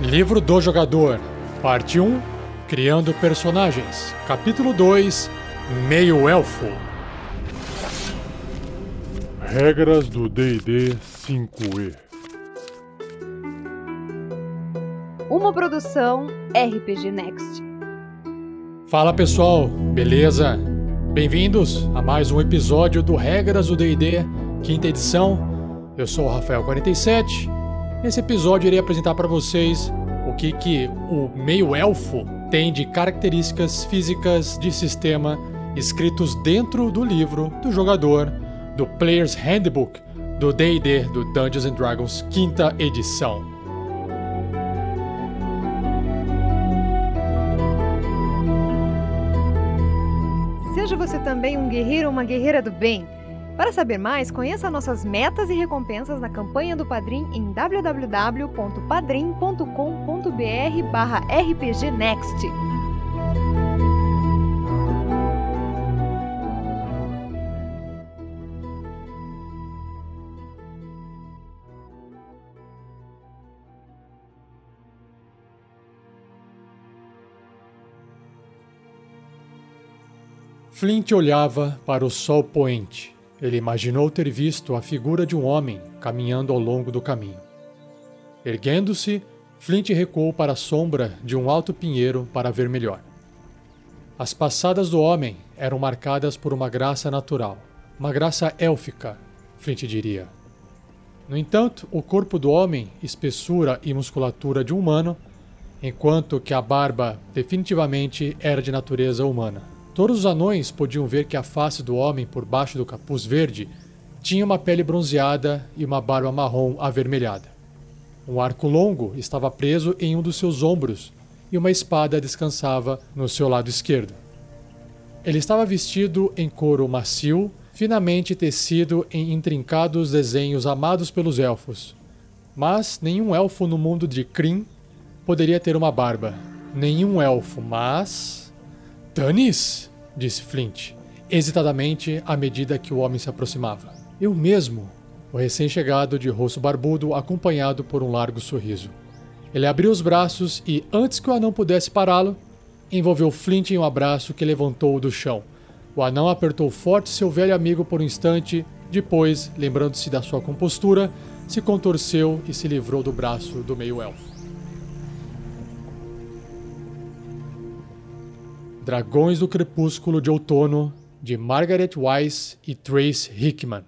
Livro do Jogador, Parte 1 Criando Personagens, Capítulo 2 Meio Elfo. Regras do DD 5E. Uma produção RPG Next. Fala pessoal, beleza? Bem-vindos a mais um episódio do Regras do DD, quinta edição. Eu sou o Rafael47 Nesse episódio irei apresentar para vocês o que, que o meio-elfo tem de características físicas de sistema escritos dentro do livro do jogador do Player's Handbook do D&D do Dungeons and Dragons quinta edição. Seja você também um guerreiro ou uma guerreira do bem. Para saber mais, conheça nossas metas e recompensas na campanha do Padrim em www.padrim.com.br rpgnext. Flint olhava para o sol poente ele imaginou ter visto a figura de um homem caminhando ao longo do caminho. Erguendo-se, Flint recuou para a sombra de um alto pinheiro para ver melhor. As passadas do homem eram marcadas por uma graça natural, uma graça élfica, Flint diria. No entanto, o corpo do homem, espessura e musculatura de um humano, enquanto que a barba definitivamente era de natureza humana. Todos os anões podiam ver que a face do homem por baixo do capuz verde tinha uma pele bronzeada e uma barba marrom avermelhada. Um arco longo estava preso em um dos seus ombros e uma espada descansava no seu lado esquerdo. Ele estava vestido em couro macio, finamente tecido em intrincados desenhos amados pelos elfos. Mas nenhum elfo no mundo de Kryn poderia ter uma barba. Nenhum elfo, mas Tanis, disse Flint, hesitadamente à medida que o homem se aproximava. Eu mesmo, o recém-chegado de rosto barbudo, acompanhado por um largo sorriso. Ele abriu os braços e, antes que o anão pudesse pará-lo, envolveu Flint em um abraço que levantou-o do chão. O anão apertou forte seu velho amigo por um instante, depois, lembrando-se da sua compostura, se contorceu e se livrou do braço do meio-elfo. Dragões do Crepúsculo de Outono, de Margaret Wise e Trace Hickman.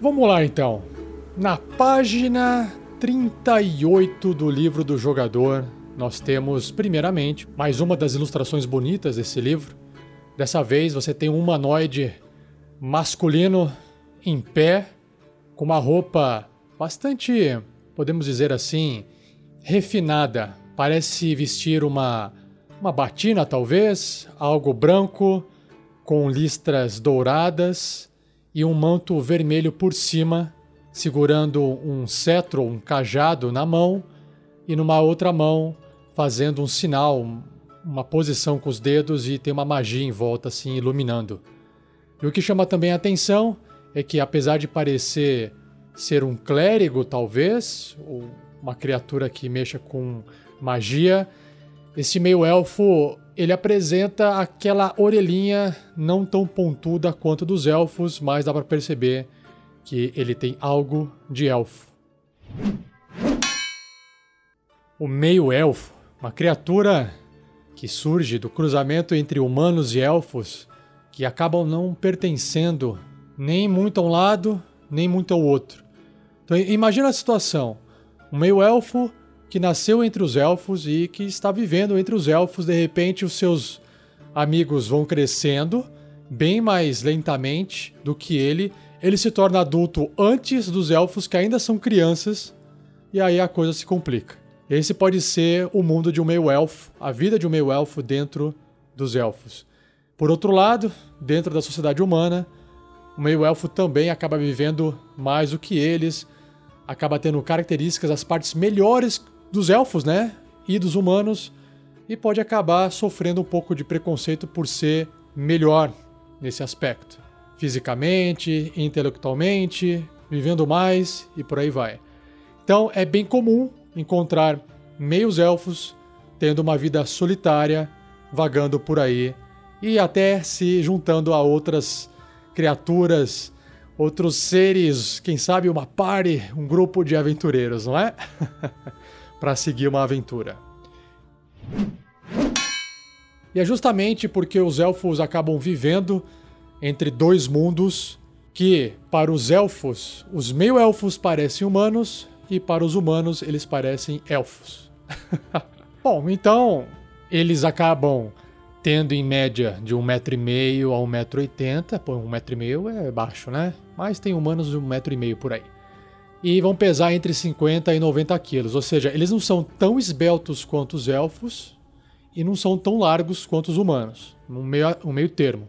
Vamos lá então. Na página 38 do livro do jogador, nós temos, primeiramente, mais uma das ilustrações bonitas desse livro, Dessa vez você tem um humanoide masculino em pé, com uma roupa bastante, podemos dizer assim, refinada. Parece vestir uma, uma batina, talvez, algo branco, com listras douradas e um manto vermelho por cima, segurando um cetro, um cajado na mão, e numa outra mão fazendo um sinal, uma posição com os dedos e tem uma magia em volta, assim, iluminando. E o que chama também a atenção é que, apesar de parecer ser um clérigo, talvez, ou uma criatura que mexa com magia, esse meio-elfo ele apresenta aquela orelhinha não tão pontuda quanto dos elfos, mas dá para perceber que ele tem algo de elfo. O meio-elfo, uma criatura que surge do cruzamento entre humanos e elfos, que acabam não pertencendo nem muito a um lado, nem muito ao outro. Então imagina a situação: um meio-elfo que nasceu entre os elfos e que está vivendo entre os elfos, de repente os seus amigos vão crescendo bem mais lentamente do que ele. Ele se torna adulto antes dos elfos que ainda são crianças, e aí a coisa se complica. Esse pode ser o mundo de um meio-elfo, a vida de um meio-elfo dentro dos elfos. Por outro lado, dentro da sociedade humana, o meio-elfo também acaba vivendo mais do que eles, acaba tendo características, as partes melhores dos elfos, né? E dos humanos, e pode acabar sofrendo um pouco de preconceito por ser melhor nesse aspecto, fisicamente, intelectualmente, vivendo mais e por aí vai. Então é bem comum encontrar meios elfos tendo uma vida solitária, vagando por aí e até se juntando a outras criaturas, outros seres, quem sabe uma party, um grupo de aventureiros, não é? Para seguir uma aventura. E é justamente porque os elfos acabam vivendo entre dois mundos que, para os elfos, os meio-elfos parecem humanos e para os humanos eles parecem elfos. Bom, então eles acabam tendo em média de um metro e meio a um metro e oitenta. Pô, um metro e meio é baixo, né? Mas tem humanos de um metro e meio por aí. E vão pesar entre 50 e 90 quilos, ou seja, eles não são tão esbeltos quanto os elfos e não são tão largos quanto os humanos, um meio, um meio termo.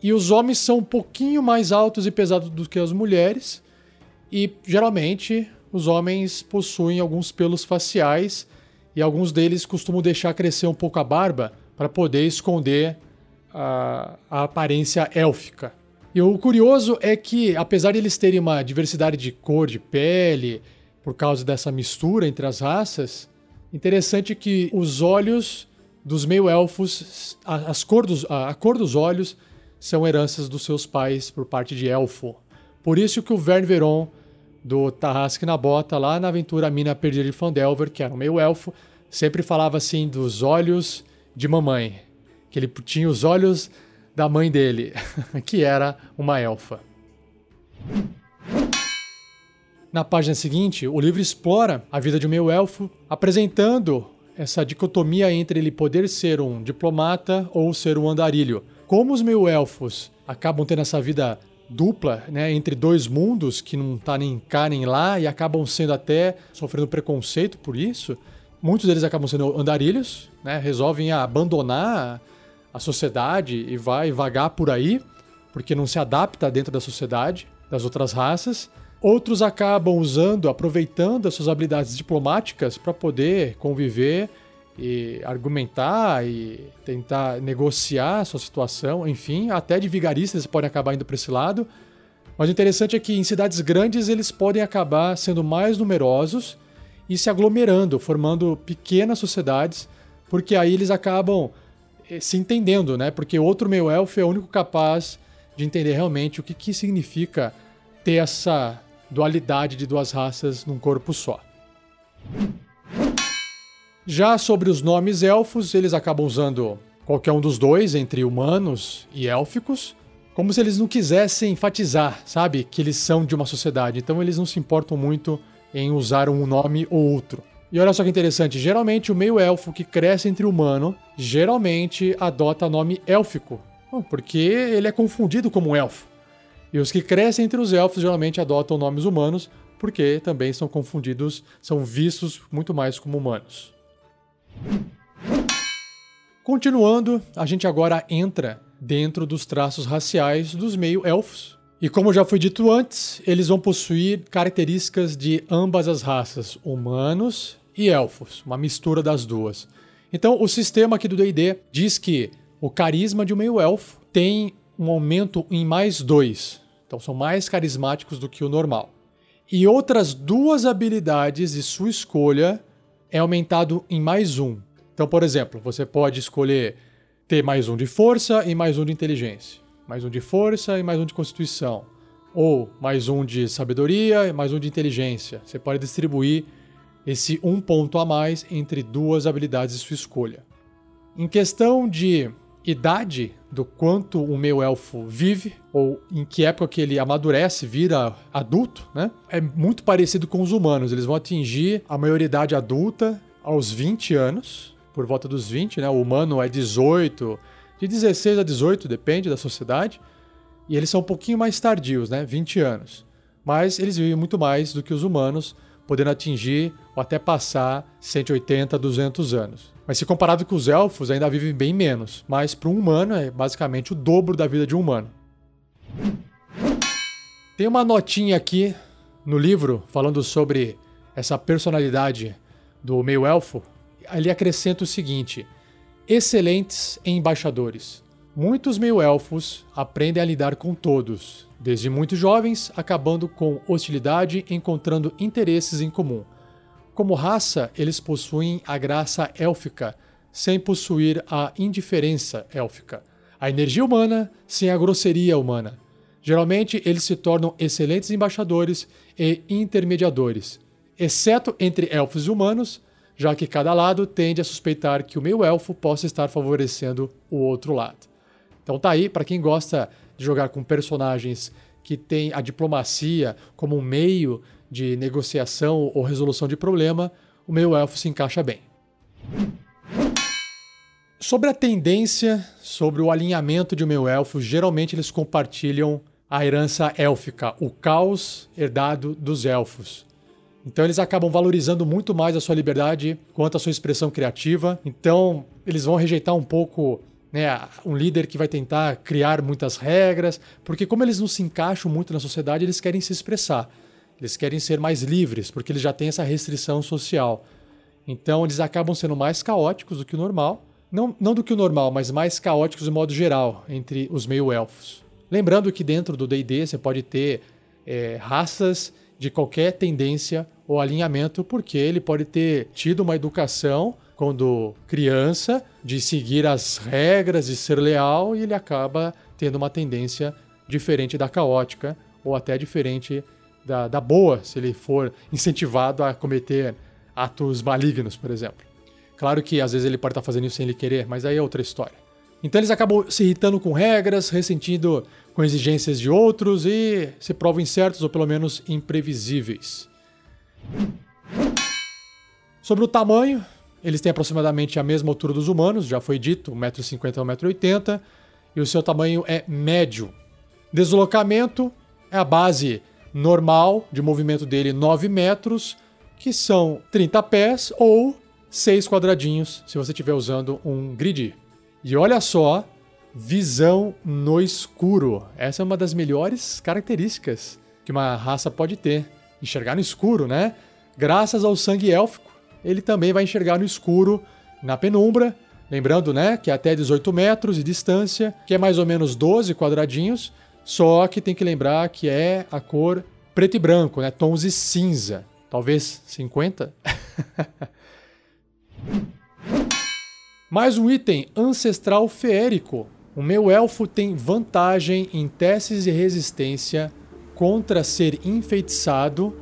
E os homens são um pouquinho mais altos e pesados do que as mulheres, e geralmente os homens possuem alguns pelos faciais e alguns deles costumam deixar crescer um pouco a barba para poder esconder a, a aparência élfica. E o curioso é que, apesar de eles terem uma diversidade de cor de pele, por causa dessa mistura entre as raças, interessante que os olhos dos meio-elfos, a, a, a cor dos olhos são heranças dos seus pais por parte de elfo. Por isso que o Vern Veron, do Tarrasque na Bota, lá na aventura Mina Perdida de Fandelver, que era um meio-elfo, sempre falava assim dos olhos de mamãe. Que ele tinha os olhos da mãe dele, que era uma elfa. Na página seguinte, o livro explora a vida de um meio-elfo, apresentando essa dicotomia entre ele poder ser um diplomata ou ser um andarilho. Como os meio-elfos acabam tendo essa vida dupla, né, entre dois mundos que não tá nem cá nem lá e acabam sendo até sofrendo preconceito por isso, muitos deles acabam sendo andarilhos, né, resolvem abandonar a sociedade e vai vagar por aí, porque não se adapta dentro da sociedade das outras raças. Outros acabam usando, aproveitando as suas habilidades diplomáticas para poder conviver e argumentar e tentar negociar a sua situação, enfim, até de vigaristas podem acabar indo para esse lado. Mas o interessante é que em cidades grandes eles podem acabar sendo mais numerosos e se aglomerando, formando pequenas sociedades, porque aí eles acabam eh, se entendendo, né? Porque outro meio elfo é o único capaz de entender realmente o que, que significa ter essa dualidade de duas raças num corpo só. Já sobre os nomes elfos, eles acabam usando qualquer um dos dois, entre humanos e élficos, como se eles não quisessem enfatizar, sabe, que eles são de uma sociedade. Então eles não se importam muito em usar um nome ou outro. E olha só que interessante, geralmente o meio-elfo que cresce entre humano, geralmente adota nome élfico, porque ele é confundido como elfo. E os que crescem entre os elfos geralmente adotam nomes humanos, porque também são confundidos, são vistos muito mais como humanos. Continuando, a gente agora entra dentro dos traços raciais dos meio-elfos. E como já foi dito antes, eles vão possuir características de ambas as raças, humanos e elfos, uma mistura das duas. Então, o sistema aqui do D&D diz que o carisma de um meio-elfo tem um aumento em mais dois. Então, são mais carismáticos do que o normal. E outras duas habilidades de sua escolha é aumentado em mais um. Então, por exemplo, você pode escolher ter mais um de força e mais um de inteligência. Mais um de força e mais um de constituição. Ou mais um de sabedoria e mais um de inteligência. Você pode distribuir esse um ponto a mais entre duas habilidades de sua escolha. Em questão de idade, do quanto o meu elfo vive, ou em que época que ele amadurece, vira adulto, né? É muito parecido com os humanos. Eles vão atingir a maioridade adulta aos 20 anos, por volta dos 20, né? O humano é 18, de 16 a 18, depende da sociedade. E eles são um pouquinho mais tardios, né? 20 anos. Mas eles vivem muito mais do que os humanos, podendo atingir ou até passar 180, 200 anos. Mas se comparado com os elfos, ainda vivem bem menos, mas para um humano é basicamente o dobro da vida de um humano. Tem uma notinha aqui no livro falando sobre essa personalidade do meio-elfo. Ali acrescenta o seguinte: excelentes embaixadores. Muitos meio-elfos aprendem a lidar com todos, desde muito jovens, acabando com hostilidade, encontrando interesses em comum. Como raça, eles possuem a graça élfica, sem possuir a indiferença élfica, a energia humana sem a grosseria humana. Geralmente, eles se tornam excelentes embaixadores e intermediadores, exceto entre elfos e humanos, já que cada lado tende a suspeitar que o meio-elfo possa estar favorecendo o outro lado. Então tá aí, para quem gosta de jogar com personagens que têm a diplomacia como um meio de negociação ou resolução de problema, o meio-elfo se encaixa bem. Sobre a tendência, sobre o alinhamento de um meio-elfo, geralmente eles compartilham a herança élfica, o caos herdado dos elfos. Então eles acabam valorizando muito mais a sua liberdade quanto a sua expressão criativa. Então eles vão rejeitar um pouco né, um líder que vai tentar criar muitas regras, porque como eles não se encaixam muito na sociedade, eles querem se expressar. Eles querem ser mais livres, porque eles já têm essa restrição social. Então eles acabam sendo mais caóticos do que o normal. Não, não do que o normal, mas mais caóticos de modo geral entre os meio-elfos. Lembrando que dentro do DD você pode ter é, raças de qualquer tendência ou alinhamento, porque ele pode ter tido uma educação quando criança, de seguir as regras, de ser leal, e ele acaba tendo uma tendência diferente da caótica, ou até diferente da, da boa, se ele for incentivado a cometer atos malignos, por exemplo. Claro que às vezes ele pode estar fazendo isso sem ele querer, mas aí é outra história. Então eles acabam se irritando com regras, ressentindo com exigências de outros e se provam incertos ou pelo menos imprevisíveis. Sobre o tamanho, eles têm aproximadamente a mesma altura dos humanos, já foi dito, 1,50m a 1,80m, e o seu tamanho é médio. Deslocamento é a base normal de movimento dele 9 metros, que são 30 pés ou 6 quadradinhos, se você estiver usando um grid. E olha só, visão no escuro. Essa é uma das melhores características que uma raça pode ter. Enxergar no escuro, né? Graças ao sangue élfico, ele também vai enxergar no escuro, na penumbra. Lembrando, né, que é até 18 metros de distância, que é mais ou menos 12 quadradinhos, só que tem que lembrar que é a cor preto e branco, né, tons de cinza. Talvez 50? mais um item ancestral feérico. O meu elfo tem vantagem em testes de resistência contra ser enfeitiçado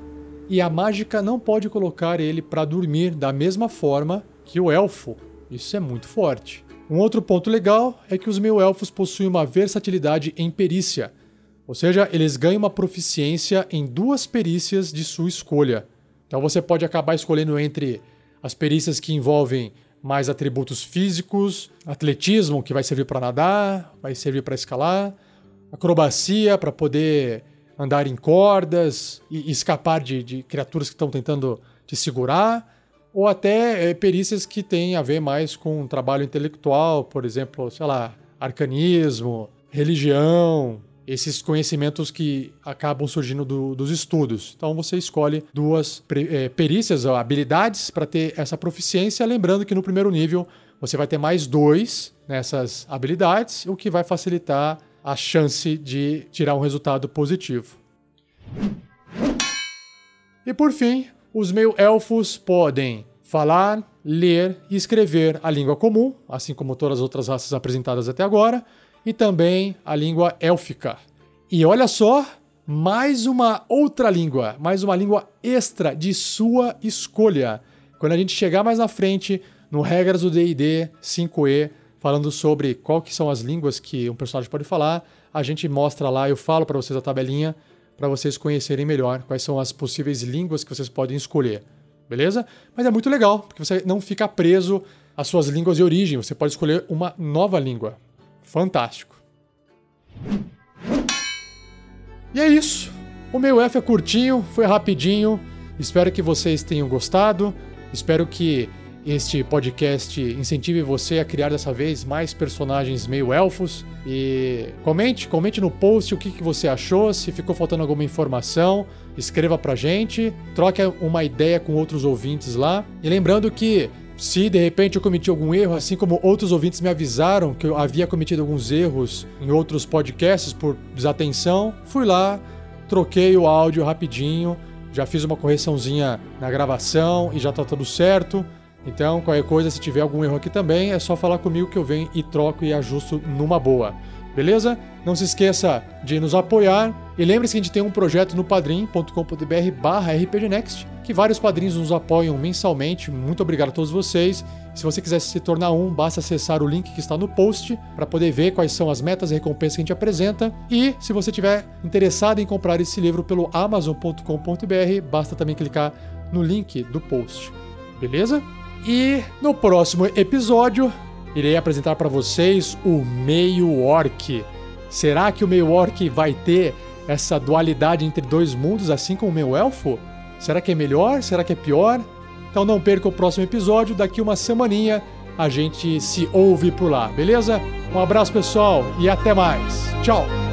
e a mágica não pode colocar ele para dormir da mesma forma que o elfo. Isso é muito forte. Um outro ponto legal é que os meio-elfos possuem uma versatilidade em perícia, ou seja, eles ganham uma proficiência em duas perícias de sua escolha. Então você pode acabar escolhendo entre as perícias que envolvem mais atributos físicos, atletismo, que vai servir para nadar, vai servir para escalar, acrobacia, para poder andar em cordas e escapar de, de criaturas que estão tentando te segurar, ou até é, perícias que têm a ver mais com trabalho intelectual, por exemplo, sei lá, arcanismo, religião, esses conhecimentos que acabam surgindo do, dos estudos. Então você escolhe duas é, perícias, habilidades para ter essa proficiência, lembrando que no primeiro nível você vai ter mais dois nessas habilidades, o que vai facilitar a chance de tirar um resultado positivo. E por fim, os meio-elfos podem falar, ler e escrever a língua comum, assim como todas as outras raças apresentadas até agora, e também a língua élfica. E olha só, mais uma outra língua, mais uma língua extra de sua escolha. Quando a gente chegar mais na frente, no Regras do D&D 5e, falando sobre qual que são as línguas que um personagem pode falar, a gente mostra lá, eu falo para vocês a tabelinha para vocês conhecerem melhor quais são as possíveis línguas que vocês podem escolher. Beleza? Mas é muito legal, porque você não fica preso às suas línguas de origem, você pode escolher uma nova língua. Fantástico. E é isso. O meu F é curtinho, foi rapidinho. Espero que vocês tenham gostado. Espero que este podcast incentive você a criar dessa vez mais personagens meio elfos. E comente, comente no post o que, que você achou, se ficou faltando alguma informação, escreva pra gente, troque uma ideia com outros ouvintes lá. E lembrando que se de repente eu cometi algum erro, assim como outros ouvintes me avisaram que eu havia cometido alguns erros em outros podcasts por desatenção, fui lá, troquei o áudio rapidinho, já fiz uma correçãozinha na gravação e já tá tudo certo. Então, qualquer coisa, se tiver algum erro aqui também, é só falar comigo que eu venho e troco e ajusto numa boa. Beleza? Não se esqueça de nos apoiar e lembre-se que a gente tem um projeto no padrim.com.br barra rpgnext que vários padrinhos nos apoiam mensalmente. Muito obrigado a todos vocês. Se você quiser se tornar um, basta acessar o link que está no post para poder ver quais são as metas e recompensas que a gente apresenta. E se você tiver interessado em comprar esse livro pelo amazon.com.br, basta também clicar no link do post. Beleza? E no próximo episódio, irei apresentar para vocês o meio orc. Será que o meio orc vai ter essa dualidade entre dois mundos, assim como o meio elfo? Será que é melhor? Será que é pior? Então não perca o próximo episódio, daqui uma semaninha a gente se ouve por lá, beleza? Um abraço pessoal e até mais. Tchau!